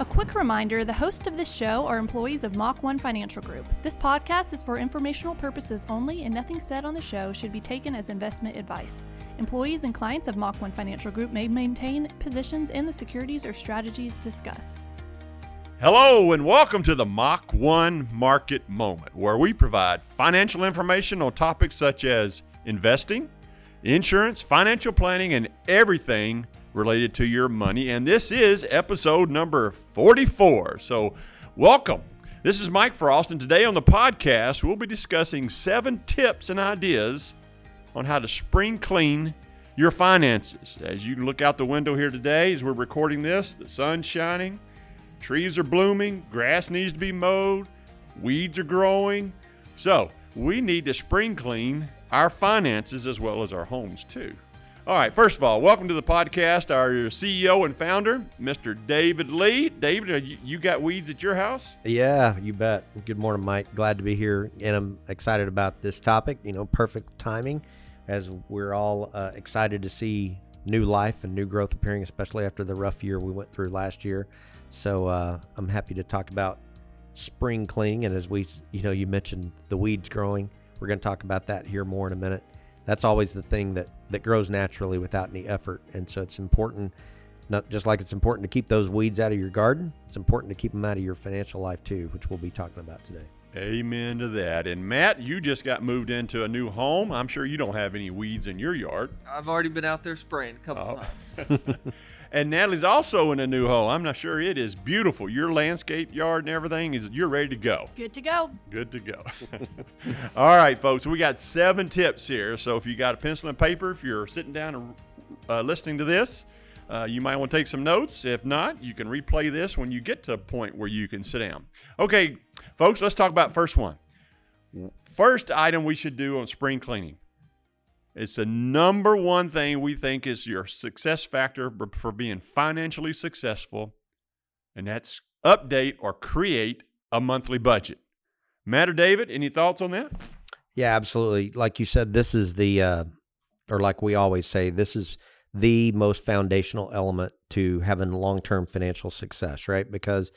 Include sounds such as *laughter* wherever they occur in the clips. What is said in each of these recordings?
A quick reminder the hosts of this show are employees of Mach 1 Financial Group. This podcast is for informational purposes only, and nothing said on the show should be taken as investment advice. Employees and clients of Mach 1 Financial Group may maintain positions in the securities or strategies discussed. Hello, and welcome to the Mach 1 Market Moment, where we provide financial information on topics such as investing, insurance, financial planning, and everything related to your money. And this is episode number 44. So, welcome. This is Mike Frost, and today on the podcast, we'll be discussing seven tips and ideas on how to spring clean your finances. As you can look out the window here today, as we're recording this, the sun's shining, trees are blooming, grass needs to be mowed, weeds are growing. So, we need to spring clean our finances as well as our homes, too. All right, first of all, welcome to the podcast, our CEO and founder, Mr. David Lee. David, you, you got weeds at your house? Yeah, you bet. Good morning, Mike. Glad to be here, and I'm excited about this topic. You know, perfect timing as we're all uh, excited to see new life and new growth appearing, especially after the rough year we went through last year. So uh, I'm happy to talk about spring cleaning, and as we, you know, you mentioned the weeds growing. We're going to talk about that here more in a minute that's always the thing that that grows naturally without any effort. And so it's important not just like it's important to keep those weeds out of your garden it's important to keep them out of your financial life too which we'll be talking about today amen to that and matt you just got moved into a new home i'm sure you don't have any weeds in your yard i've already been out there spraying a couple oh. times *laughs* and Natalie's also in a new home. I'm not sure it is beautiful. Your landscape yard and everything is you're ready to go. Good to go. Good to go. *laughs* All right, folks. We got seven tips here. So if you got a pencil and paper, if you're sitting down and uh, listening to this, uh, you might want to take some notes. If not, you can replay this when you get to a point where you can sit down. Okay, folks. Let's talk about first one. First item we should do on spring cleaning it's the number one thing we think is your success factor for being financially successful, and that's update or create a monthly budget. Matt or David, any thoughts on that? Yeah, absolutely. Like you said, this is the, uh, or like we always say, this is the most foundational element to having long term financial success, right? Because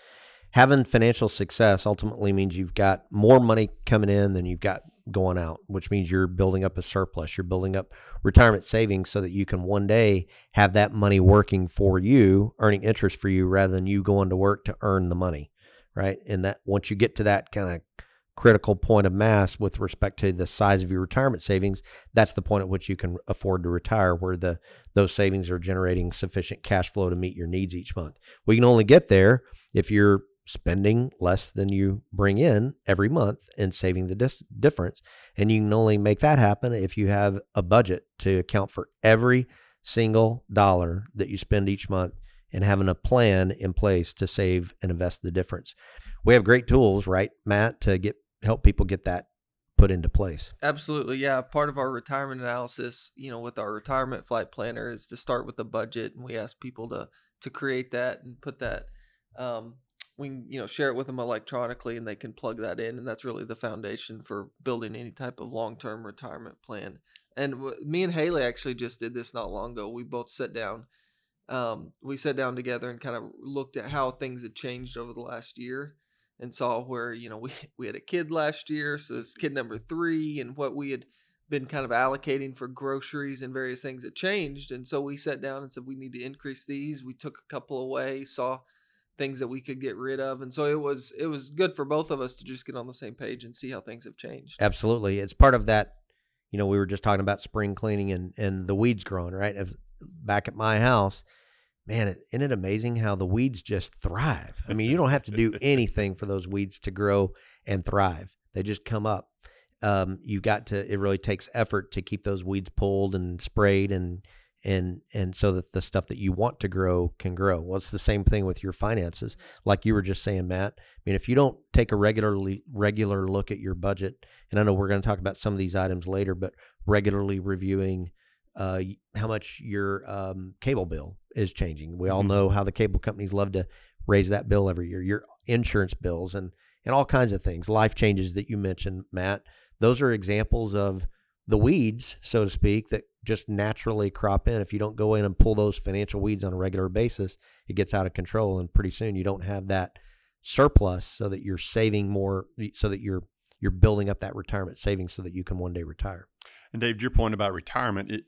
having financial success ultimately means you've got more money coming in than you've got going out, which means you're building up a surplus. You're building up retirement savings so that you can one day have that money working for you, earning interest for you rather than you going to work to earn the money, right? And that once you get to that kind of critical point of mass with respect to the size of your retirement savings, that's the point at which you can afford to retire where the those savings are generating sufficient cash flow to meet your needs each month. We can only get there if you're spending less than you bring in every month and saving the dis- difference. And you can only make that happen if you have a budget to account for every single dollar that you spend each month and having a plan in place to save and invest the difference. We have great tools, right, Matt, to get help people get that put into place. Absolutely. Yeah, part of our retirement analysis, you know, with our retirement flight planner is to start with the budget and we ask people to to create that and put that um, we can, you know share it with them electronically and they can plug that in and that's really the foundation for building any type of long-term retirement plan. And w- me and haley actually just did this not long ago. We both sat down um, we sat down together and kind of looked at how things had changed over the last year and saw where you know we, *laughs* we had a kid last year so it's kid number three and what we had been kind of allocating for groceries and various things had changed. And so we sat down and said we need to increase these. We took a couple away saw things that we could get rid of and so it was it was good for both of us to just get on the same page and see how things have changed. Absolutely. It's part of that you know we were just talking about spring cleaning and and the weeds growing right? If, back at my house man isn't it amazing how the weeds just thrive? I mean you don't have to do *laughs* anything for those weeds to grow and thrive. They just come up. Um, you got to it really takes effort to keep those weeds pulled and sprayed and and and so that the stuff that you want to grow can grow. Well, it's the same thing with your finances. Like you were just saying, Matt. I mean, if you don't take a regularly regular look at your budget, and I know we're going to talk about some of these items later, but regularly reviewing uh, how much your um, cable bill is changing. We all mm-hmm. know how the cable companies love to raise that bill every year. Your insurance bills and and all kinds of things, life changes that you mentioned, Matt. Those are examples of the weeds, so to speak, that just naturally crop in. If you don't go in and pull those financial weeds on a regular basis, it gets out of control, and pretty soon you don't have that surplus, so that you're saving more, so that you're you're building up that retirement savings, so that you can one day retire. And Dave, your point about retirement, it,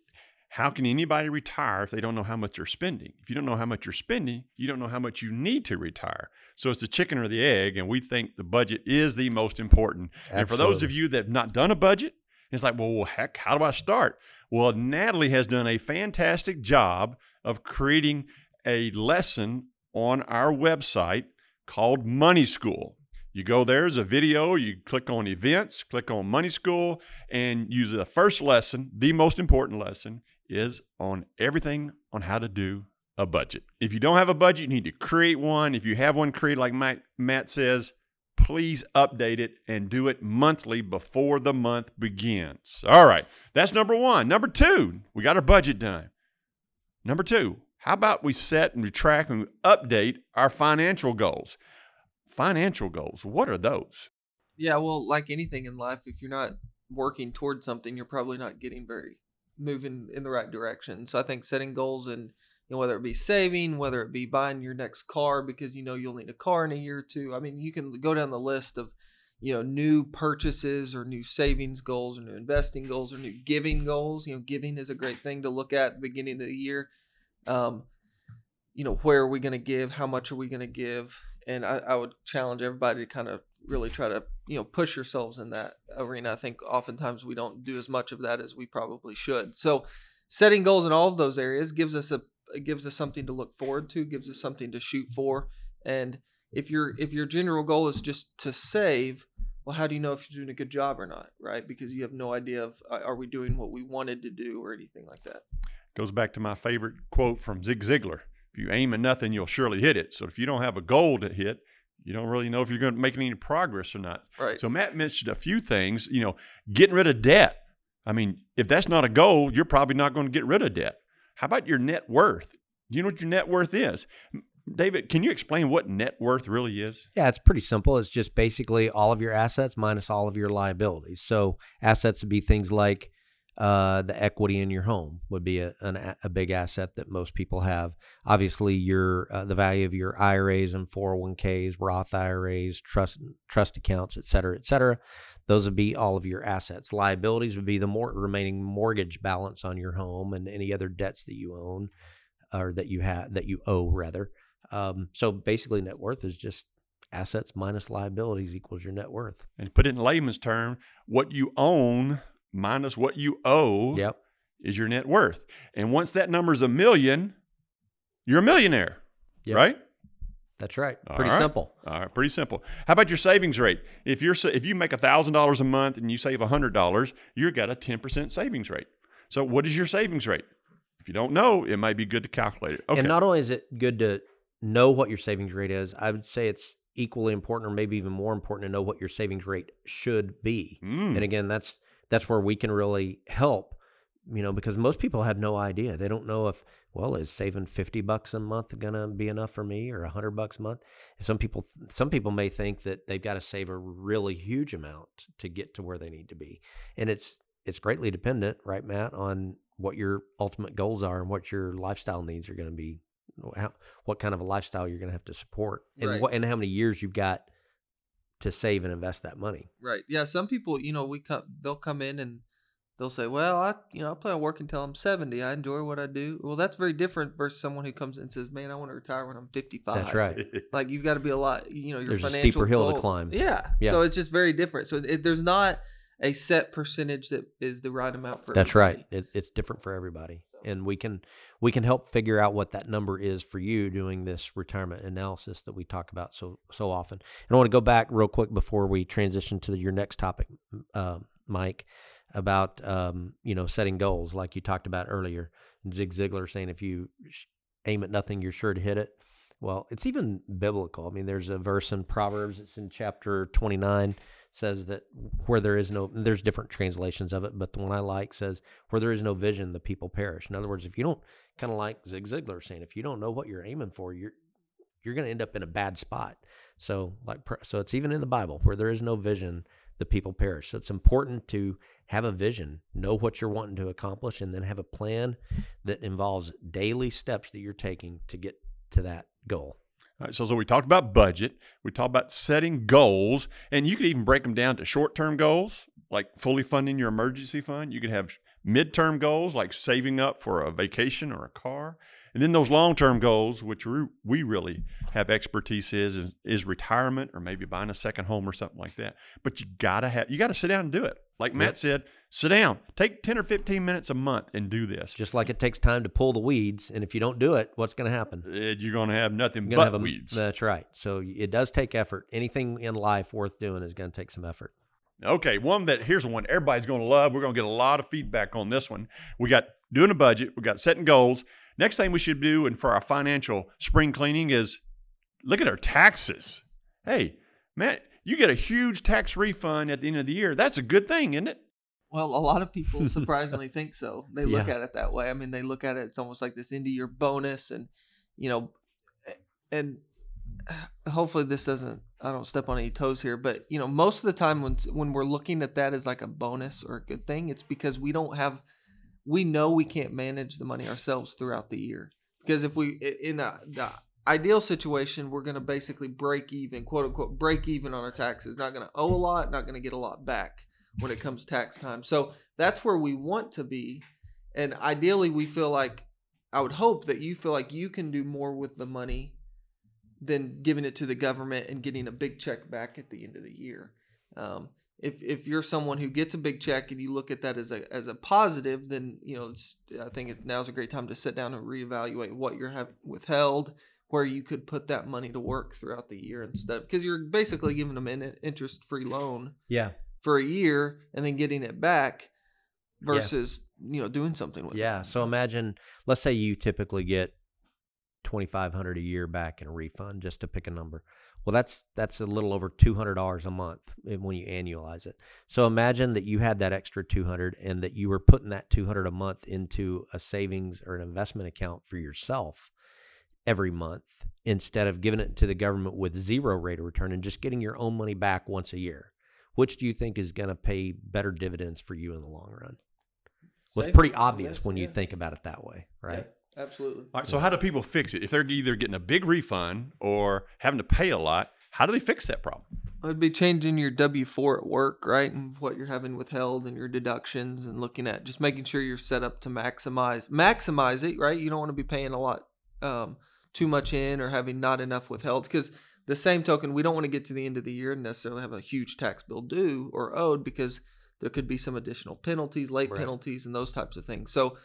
how can anybody retire if they don't know how much they're spending? If you don't know how much you're spending, you don't know how much you need to retire. So it's the chicken or the egg, and we think the budget is the most important. Absolutely. And for those of you that have not done a budget, it's like, well, heck, how do I start? Well, Natalie has done a fantastic job of creating a lesson on our website called Money School. You go there, there's a video, you click on events, click on Money School, and use the first lesson, the most important lesson, is on everything on how to do a budget. If you don't have a budget, you need to create one. If you have one created, like Matt says, please update it and do it monthly before the month begins. All right, that's number one. Number two, we got our budget done. Number two, how about we set and track and update our financial goals? Financial goals, what are those? Yeah, well, like anything in life, if you're not working towards something, you're probably not getting very moving in the right direction. So I think setting goals and you know, whether it be saving, whether it be buying your next car because you know you'll need a car in a year or two. I mean, you can go down the list of you know new purchases or new savings goals or new investing goals or new giving goals. You know, giving is a great thing to look at, at the beginning of the year. Um, you know, where are we going to give? How much are we going to give? And I, I would challenge everybody to kind of really try to you know push yourselves in that arena. I think oftentimes we don't do as much of that as we probably should. So setting goals in all of those areas gives us a gives us something to look forward to, gives us something to shoot for. And if your if your general goal is just to save, well, how do you know if you're doing a good job or not, right? Because you have no idea of uh, are we doing what we wanted to do or anything like that. Goes back to my favorite quote from Zig Ziglar: "If you aim at nothing, you'll surely hit it." So if you don't have a goal to hit, you don't really know if you're going to make any progress or not. Right. So Matt mentioned a few things. You know, getting rid of debt. I mean, if that's not a goal, you're probably not going to get rid of debt. How about your net worth? Do you know what your net worth is? David, can you explain what net worth really is? Yeah, it's pretty simple. It's just basically all of your assets minus all of your liabilities. So assets would be things like uh, the equity in your home would be a, an, a big asset that most people have. Obviously, your uh, the value of your IRAs and 401ks, Roth IRAs, trust trust accounts, et cetera, et cetera. Those would be all of your assets. Liabilities would be the more remaining mortgage balance on your home and any other debts that you own or that you have that you owe rather. Um, so basically, net worth is just assets minus liabilities equals your net worth. And put it in layman's term, what you own minus what you owe Yep. is your net worth. And once that number is a million, you're a millionaire, Yep. right? That's right. All Pretty right. simple. All right, pretty simple. How about your savings rate? If you're if you make thousand dollars a month and you save hundred dollars, you've got a ten percent savings rate. So what is your savings rate? If you don't know, it might be good to calculate it. Okay. And not only is it good to know what your savings rate is, I would say it's equally important or maybe even more important to know what your savings rate should be. Mm. And again, that's that's where we can really help, you know, because most people have no idea. They don't know if well, is saving 50 bucks a month going to be enough for me or 100 bucks a month? Some people some people may think that they've got to save a really huge amount to get to where they need to be. And it's it's greatly dependent, right, Matt, on what your ultimate goals are and what your lifestyle needs are going to be. How, what kind of a lifestyle you're going to have to support, and Right. what and how many years you've got to save and invest that money. Right. Yeah. Some people, you know, we come, they'll come in and they'll say, "Well, I, you know, I plan on working until I'm 70. I enjoy what I do." Well, that's very different versus someone who comes in and says, "Man, I want to retire when I'm 55." That's right. *laughs* Like you've got to be a lot, you know, your There's a steeper hill to climb. Yeah. Yeah. So it's just very different. So it, there's not a set percentage that is the right amount for. That's everybody. right. It, it's different for everybody, and we can we can help figure out what that number is for you doing this retirement analysis that we talk about so so often. And I want to go back real quick before we transition to your next topic, uh, Mike, about um, you know setting goals like you talked about earlier. Zig Ziglar saying if you aim at nothing, you're sure to hit it. Well, it's even biblical. I mean, there's a verse in Proverbs. It's in chapter 29 says that where there is no there's different translations of it but the one i like says where there is no vision the people perish in other words if you don't kind of like zig ziglar saying if you don't know what you're aiming for you're you're going to end up in a bad spot so like so it's even in the bible where there is no vision the people perish. So it's important to have a vision, know what you're wanting to accomplish, and then have a plan that involves daily steps that you're taking to get to that goal. Right, so, so we talked about budget, we talked about setting goals, and you could even break them down to short term goals, like fully funding your emergency fund. You could have midterm goals, like saving up for a vacation or a car. And then those long term goals, which we really have expertise is, is, is retirement or maybe buying a second home or something like that. But you gotta have you gotta sit down and do it. Like Matt yep. said, sit down, take ten or fifteen minutes a month and do this. Just like it takes time to pull the weeds, and if you don't do it, what's going to happen? You're going to have nothing but have a, weeds. That's right. So it does take effort. Anything in life worth doing is going to take some effort. Okay, one that here's one everybody's going to love. We're going to get a lot of feedback on this one. We got doing a budget, we got setting goals. Next thing we should do, and for our financial spring cleaning, is look at our taxes. Hey, man, you get a huge tax refund at the end of the year. That's a good thing, isn't it? Well, a lot of people *laughs* surprisingly think so. They look yeah. at it that way. I mean, they look at it, it's almost like this of year bonus, and, you know, and uh, hopefully this doesn't I don't step on any toes here, but you know, most of the time when when we're looking at that as like a bonus or a good thing, it's because we don't have we know we can't manage the money ourselves throughout the year. Because if we in a the ideal situation, we're going to basically break even, quote unquote, break even on our taxes. Not going to owe a lot, not going to get a lot back when it comes tax time. So that's where we want to be, and ideally, we feel like I would hope that you feel like you can do more with the money than giving it to the government and getting a big check back at the end of the year. Um, if if you're someone who gets a big check and you look at that as a as a positive, then you know I think now's a great time to sit down and reevaluate what you're have withheld, where you could put that money to work throughout the year instead because you're basically giving them an interest free loan. Yeah. For a year and then getting it back versus yeah. you know doing something with yeah. it. Yeah. So imagine, let's say you typically get twenty five hundred a year back in a refund, just to pick a number. Well, that's that's a little over two hundred dollars a month eh, when you annualize it. So imagine that you had that extra two hundred, and that you were putting that two hundred a month into a savings or an investment account for yourself every month instead of giving it to the government with zero rate of return and just getting your own money back once a year. Which do you think is going to pay better dividends for you in the long run? Well, it's pretty obvious when you think about it that way, right? Yeah. Absolutely. All right. So, how do people fix it? If they're either getting a big refund or having to pay a lot, how do they fix that problem? I'd be changing your W 4 at work, right? And what you're having withheld and your deductions and looking at just making sure you're set up to maximize maximize it, right? You don't want to be paying a lot um, too much in or having not enough withheld because the same token, we don't want to get to the end of the year and necessarily have a huge tax bill due or owed because there could be some additional penalties, late right. penalties, and those types of things. So,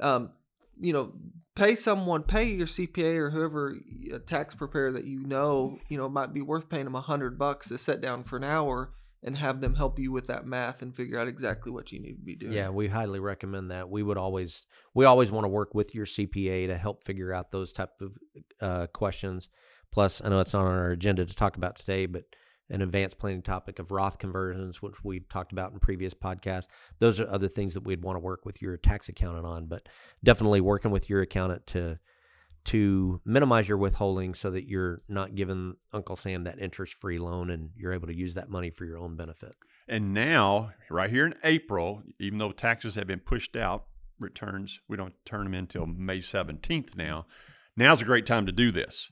um, you know, pay someone, pay your CPA or whoever a tax preparer that you know, you know, it might be worth paying them a hundred bucks to sit down for an hour and have them help you with that math and figure out exactly what you need to be doing. Yeah, we highly recommend that. We would always, we always want to work with your CPA to help figure out those type of uh, questions. Plus, I know it's not on our agenda to talk about today, but an advanced planning topic of Roth conversions, which we've talked about in previous podcasts. Those are other things that we'd want to work with your tax accountant on, but definitely working with your accountant to to minimize your withholding so that you're not giving Uncle Sam that interest free loan and you're able to use that money for your own benefit. And now, right here in April, even though taxes have been pushed out, returns, we don't turn them in until May 17th now. Now's a great time to do this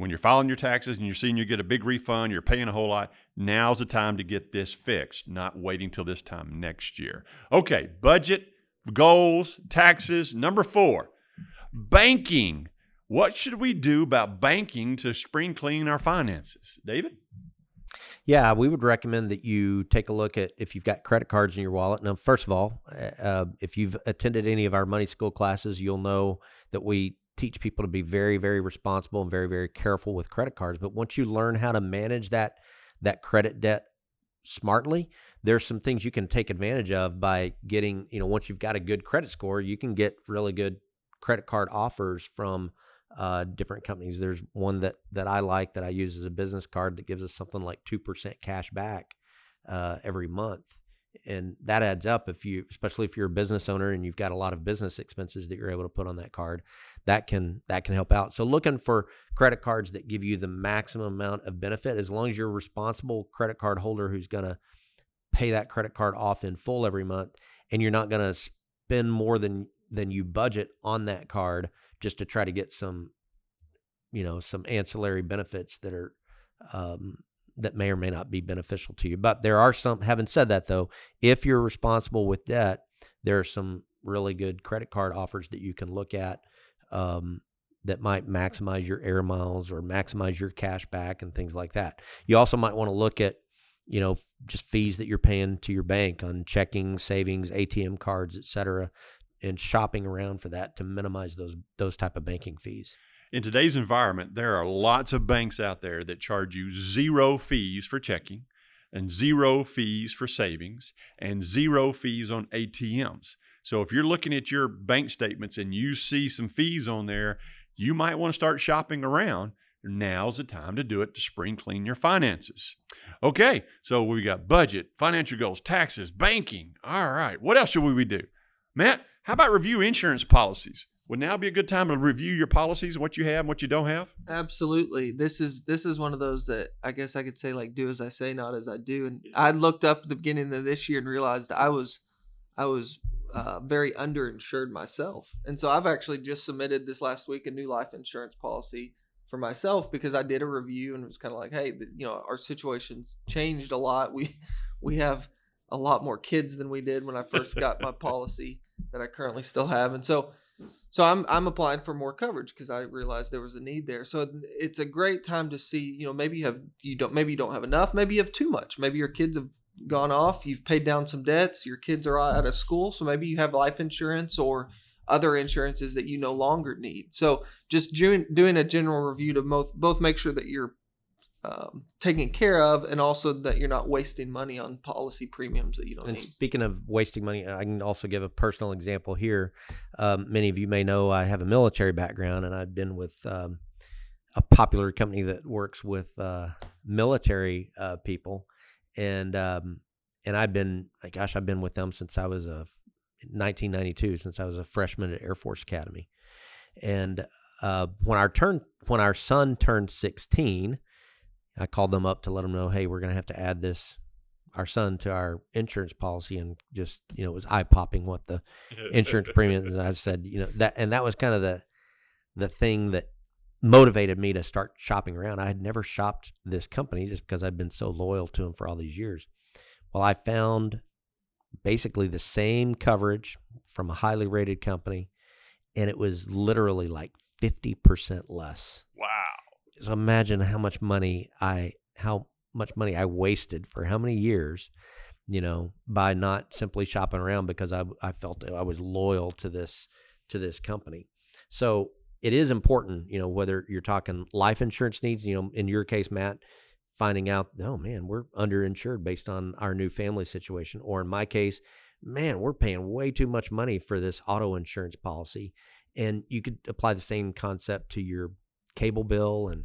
when you're filing your taxes and you're seeing you get a big refund, you're paying a whole lot, now's the time to get this fixed, not waiting till this time next year. Okay, budget, goals, taxes. Number four, banking. What should we do about banking to spring clean our finances? David? Yeah, we would recommend that you take a look at if you've got credit cards in your wallet. Now, first of all, uh, if you've attended any of our money school classes, you'll know that we teach people to be very, very responsible and very, very careful with credit cards. But once you learn how to manage that that credit debt smartly, there's some things you can take advantage of by getting, you know, once you've got a good credit score, you can get really good credit card offers from uh, different companies. There's one that that I like that I use as a business card that gives us something like two percent cash back uh, every month and that adds up if you especially if you're a business owner and you've got a lot of business expenses that you're able to put on that card that can that can help out so looking for credit cards that give you the maximum amount of benefit as long as you're a responsible credit card holder who's going to pay that credit card off in full every month, and you're not going to spend more than than you budget on that card just to try to get some, you know, some ancillary benefits that are um, that may or may not be beneficial to you. But there are some. Having said that, though, if you're responsible with debt, there are some really good credit card offers that you can look at um, that might maximize your air miles or maximize your cash back and things like that. You also might want to look at, you know, just fees that you're paying to your bank on checking, savings, ATM cards, et cetera, and shopping around for that to minimize those those type of banking fees. In today's environment, there are lots of banks out there that charge you zero fees for checking and zero fees for savings and zero fees on ATMs. So if you're looking at your bank statements and you see some fees on there, you might want to start shopping around. Now's the time to do it to spring clean your finances. Okay, so we got budget, financial goals, taxes, banking. All right, what else should we do? Matt, how about review insurance policies? Would now be a good time to review your policies, what you have and what you don't have? Absolutely. This is this is one of those that I guess I could say like do as I say, not as I do. And I looked up at the beginning of this year and realized I was I was uh, very underinsured myself. And so I've actually just submitted this last week a new life insurance policy for myself because I did a review and it was kind of like, hey, the, you know, our situation's changed a lot. We we have a lot more kids than we did when I first got my *laughs* policy that I currently still have. And so so I'm I'm applying for more coverage because I realized there was a need there. So it's a great time to see, you know, maybe you have you don't maybe you don't have enough, maybe you have too much. Maybe your kids have gone off, you've paid down some debts, your kids are out of school, so maybe you have life insurance or other insurances that you no longer need. So just doing doing a general review to both both make sure that you're um, taken care of, and also that you're not wasting money on policy premiums that you don't and need. speaking of wasting money, I can also give a personal example here. Um, many of you may know I have a military background, and I've been with um, a popular company that works with uh, military uh, people, and um, and I've been, gosh, I've been with them since I was a 1992, since I was a freshman at Air Force Academy, and uh, when our turn when our son turned 16 I called them up to let them know, hey, we're going to have to add this our son to our insurance policy, and just you know it was eye popping what the *laughs* insurance premium is. And I said, you know that, and that was kind of the the thing that motivated me to start shopping around. I had never shopped this company just because I'd been so loyal to them for all these years. Well, I found basically the same coverage from a highly rated company, and it was literally like fifty percent less. Wow. So imagine how much money I how much money I wasted for how many years, you know, by not simply shopping around because I I felt I was loyal to this to this company. So it is important, you know, whether you're talking life insurance needs, you know, in your case, Matt, finding out, oh man, we're underinsured based on our new family situation, or in my case, man, we're paying way too much money for this auto insurance policy. And you could apply the same concept to your cable bill and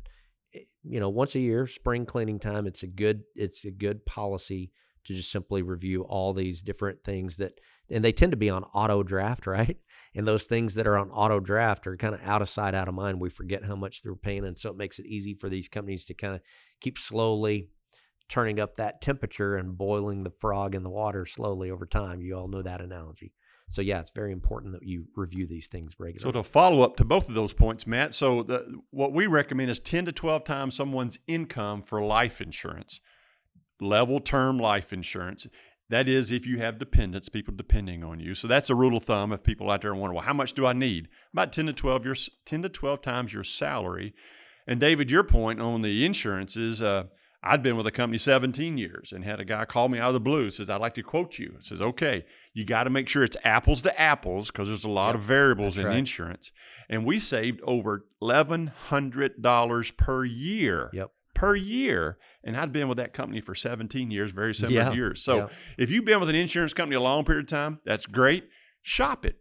eh, you know once a year spring cleaning time it's a good it's a good policy to just simply review all these different things that and they tend to be on auto draft *laughs* right and those things that are on auto draft are kind of out of sight out of mind we forget how much they're paying and so it makes it easy for these companies to kind of keep slowly turning up that temperature and boiling the frog in the water slowly over time you all know that analogy so yeah, it's very important that you review these things regularly. So to follow up to both of those points, Matt, so the, what we recommend is 10 to 12 times someone's income for life insurance, level term life insurance. That is if you have dependents, people depending on you. So that's a rule of thumb if people out there wonder, well, how much do I need? About 10 to 12 your 10 to 12 times your salary. And David, your point on the insurance is uh, I'd been with a company 17 years and had a guy call me out of the blue. Says, I'd like to quote you. Says, okay, you got to make sure it's apples to apples because there's a lot yep, of variables in right. insurance. And we saved over $1,100 per year. Yep. Per year. And I'd been with that company for 17 years, very similar yeah. years. So yeah. if you've been with an insurance company a long period of time, that's great. Shop it.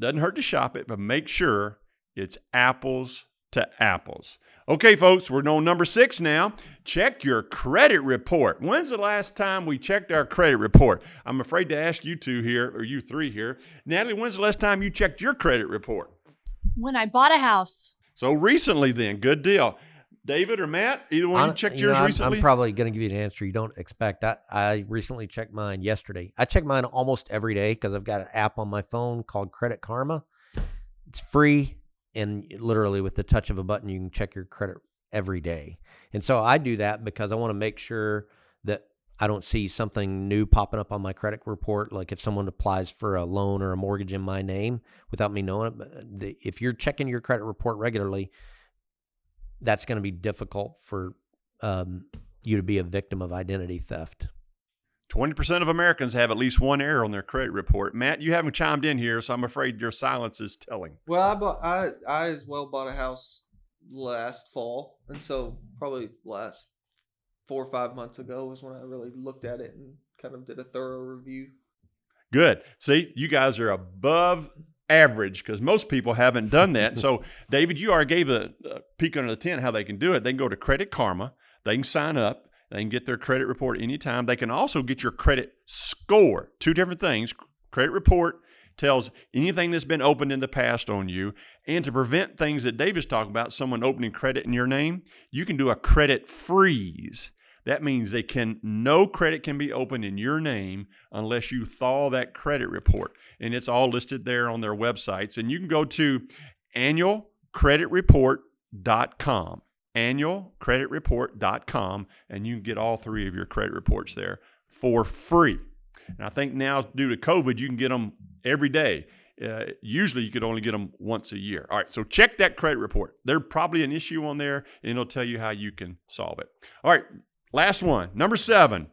Doesn't hurt to shop it, but make sure it's apples to apples. Okay, folks, we're on number six now. Check your credit report. When's the last time we checked our credit report? I'm afraid to ask you two here, or you three here. Natalie, when's the last time you checked your credit report? When I bought a house. So recently, then, good deal. David or Matt? Either one Hon- you checked you know, yours I'm- recently? I'm probably going to give you an answer you don't expect. I, I recently checked mine yesterday. I check mine almost every day because I've got an app on my phone called Credit Karma. It's free, and literally with the touch of a button, you can check your credit every day. And so I do that because I want to make sure that I don't see something new popping up on my credit report. Like if someone applies for a loan or a mortgage in my name without me knowing it. But uh, the- If you're checking your credit report regularly, that's going to be difficult for um, you to be a victim of identity theft. 20% of Americans have at least one error on their credit report. Matt, you haven't chimed in here, so I'm afraid your silence is telling. Well, I bought I I as well bought a house last fall, and so probably last four or five months ago was when I really looked at it and kind of did a thorough review. Good. See, you guys are above average because most people haven't done that. so, *laughs* David, you already gave a, a peek under the tent how they can do it. They can go to Credit Karma, they can sign up, they can get their credit report anytime. They can also get your credit score. Two different things. Credit report tells anything that's been opened in the past on you. And to prevent things that David's talking about, someone opening credit in your name, you can do a credit freeze. That means they can no credit can be opened in your name unless you thaw that credit report. And it's all listed there on their websites. And you can go to annualcreditreport.com. Annualcreditreport.com and you can get all three of your credit reports there for free. And I think now due to COVID, you can get them every day. Uh, usually you could only get them once a year. All right, so check that credit report. There's probably an issue on there, and it'll tell you how you can solve it. All right, last one. Number seven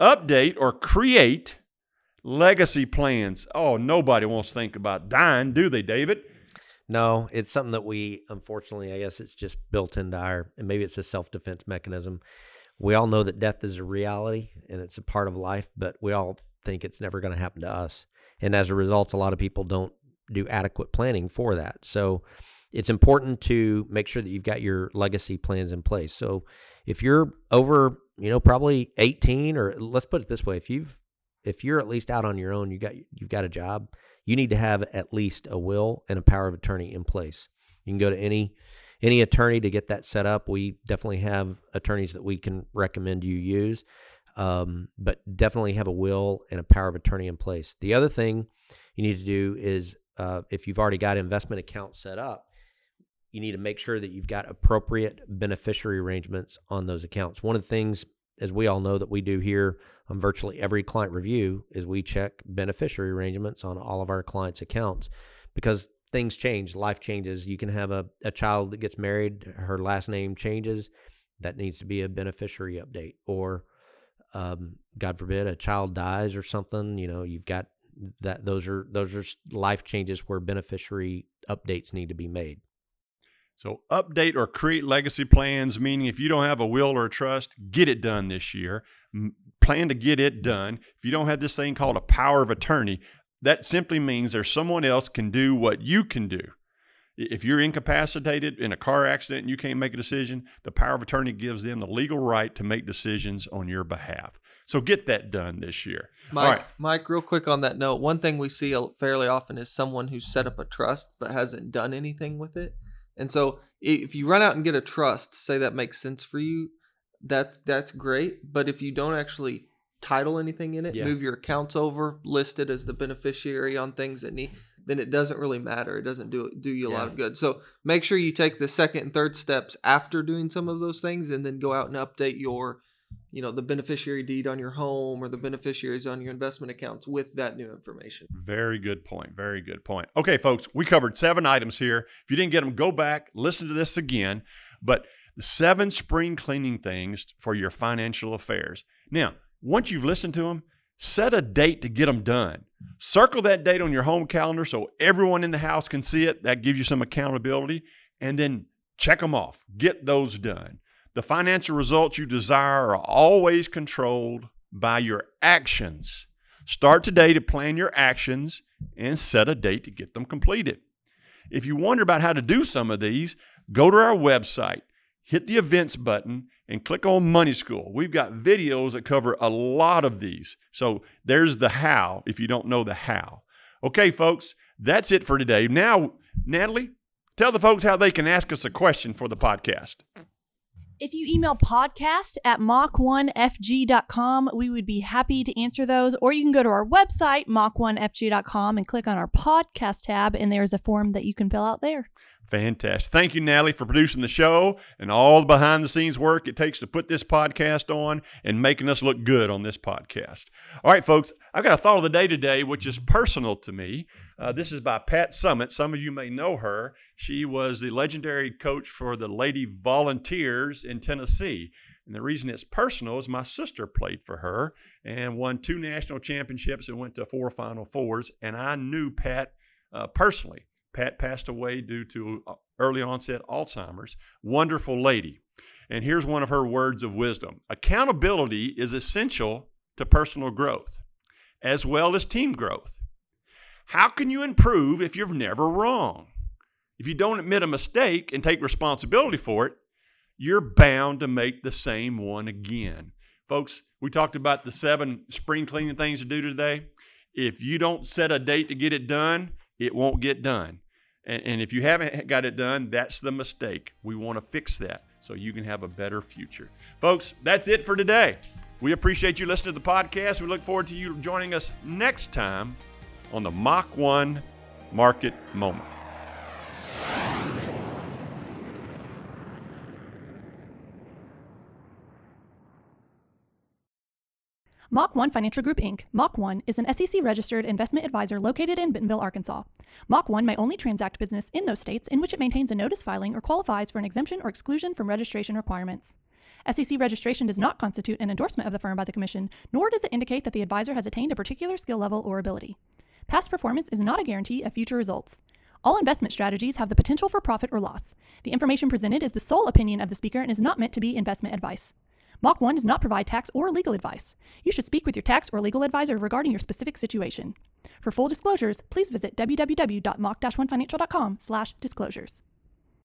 update or create legacy plans. Oh, nobody wants to think about dying, do they, David? No, it's something that we, unfortunately, I guess it's just built into our, and maybe it's a self defense mechanism. We all know that death is a reality and it's a part of life, but we all think it's never going to happen to us. And as a result, a lot of people don't do adequate planning for that. So it's important to make sure that you've got your legacy plans in place. So if you're over, you know, probably 18 or let's put it this way, if you've if you're at least out on your own, you got you've got a job, you need to have at least a will and a power of attorney in place. You can go to any any attorney to get that set up. We definitely have attorneys that we can recommend you use, um, but definitely have a will and a power of attorney in place. The other thing you need to do is uh, if you've already got investment accounts set up, you need to make sure that you've got appropriate beneficiary arrangements on those accounts. One of the things, as we all know, that we do here on virtually every client review is we check beneficiary arrangements on all of our clients' accounts because things change, life changes. You can have a, a child that gets married, her last name changes. That needs to be a beneficiary update. Or, um, God forbid, a child dies or something. You know, you've got that. Those are those are life changes where beneficiary updates need to be made. So, update or create legacy plans, meaning if you don't have a will or a trust, get it done this year. Plan to get it done. If you don't have this thing called a power of attorney, that simply means there's someone else can do what you can do. If you're incapacitated in a car accident and you can't make a decision, the power of attorney gives them the legal right to make decisions on your behalf. So get that done this year. Mike, right. Mike, real quick on that note, one thing we see fairly often is someone who's set up a trust but hasn't done anything with it. And so if you run out and get a trust, say that makes sense for you, that that's great. But if you don't actually title anything in it, Yeah. move your accounts over, list it as the beneficiary on things that need, then it doesn't really matter. It doesn't do do you a lot of good. So make sure you take the second and third steps after doing some of those things, and then go out and update your you know the beneficiary deed on your home or the beneficiaries on your investment accounts with that new information Very good point. Very good point. Okay, folks, we covered seven items here. If you didn't get them, go back, listen to this again. But the seven spring cleaning things for your financial affairs. Now, once you've listened to them, set a date to get them done. Circle that date on your home calendar so everyone in the house can see it. That gives you some accountability. And then check them off. Get those done. The financial results you desire are always controlled by your actions. Start today to plan your actions and set a date to get them completed. If you wonder about how to do some of these, go to our website, hit the events button, and click on Money School. We've got videos that cover a lot of these. So there's the how if you don't know the how. Okay, folks, that's it for today. Now, Natalie, tell the folks how they can ask us a question for the podcast. If you email podcast at mach1fg.com, we would be happy to answer those. Or you can go to our website, mach1fg.com, and click on our podcast tab, and there's a form that you can fill out there. Fantastic. Thank you, Natalie, for producing the show and all the behind the scenes work it takes to put this podcast on and making us look good on this podcast. All right, folks, I've got a thought of the day today, which is personal to me. Uh, this is by Pat Summitt. Some of you may know her. She was the legendary coach for the Lady Volunteers in Tennessee. And the reason it's personal is my sister played for her and won two national championships and went to four Final Fours. And I knew Pat uh, personally. Pat passed away due to uh, early onset Alzheimer's. Wonderful lady. And here's one of her words of wisdom Accountability is essential to personal growth as well as team growth. How can you improve if you're never wrong? If you don't admit a mistake and take responsibility for it, you're bound to make the same one again. Folks, we talked about the seven spring cleaning things to do today. If you don't set a date to get it done, it won't get done. And, and if you haven't got it done, that's the mistake. We want to fix that so you can have a better future. Folks, that's it for today. We appreciate you listening to the podcast. We look forward to you joining us next time on the Mach 1 Market Moment. Mach 1 Financial Group Inc., Mach 1, is an SEC registered investment advisor located in Bentonville, Arkansas. Mach 1 may only transact business in those states in which it maintains a notice filing or qualifies for an exemption or exclusion from registration requirements. SEC registration does not constitute an endorsement of the firm by the Commission, nor does it indicate that the advisor has attained a particular skill level or ability. Past performance is not a guarantee of future results. All investment strategies have the potential for profit or loss. The information presented is the sole opinion of the speaker and is not meant to be investment advice. Mach 1 does not provide tax or legal advice. You should speak with your tax or legal advisor regarding your specific situation. For full disclosures, please visit www.mach-1financial.com/disclosures.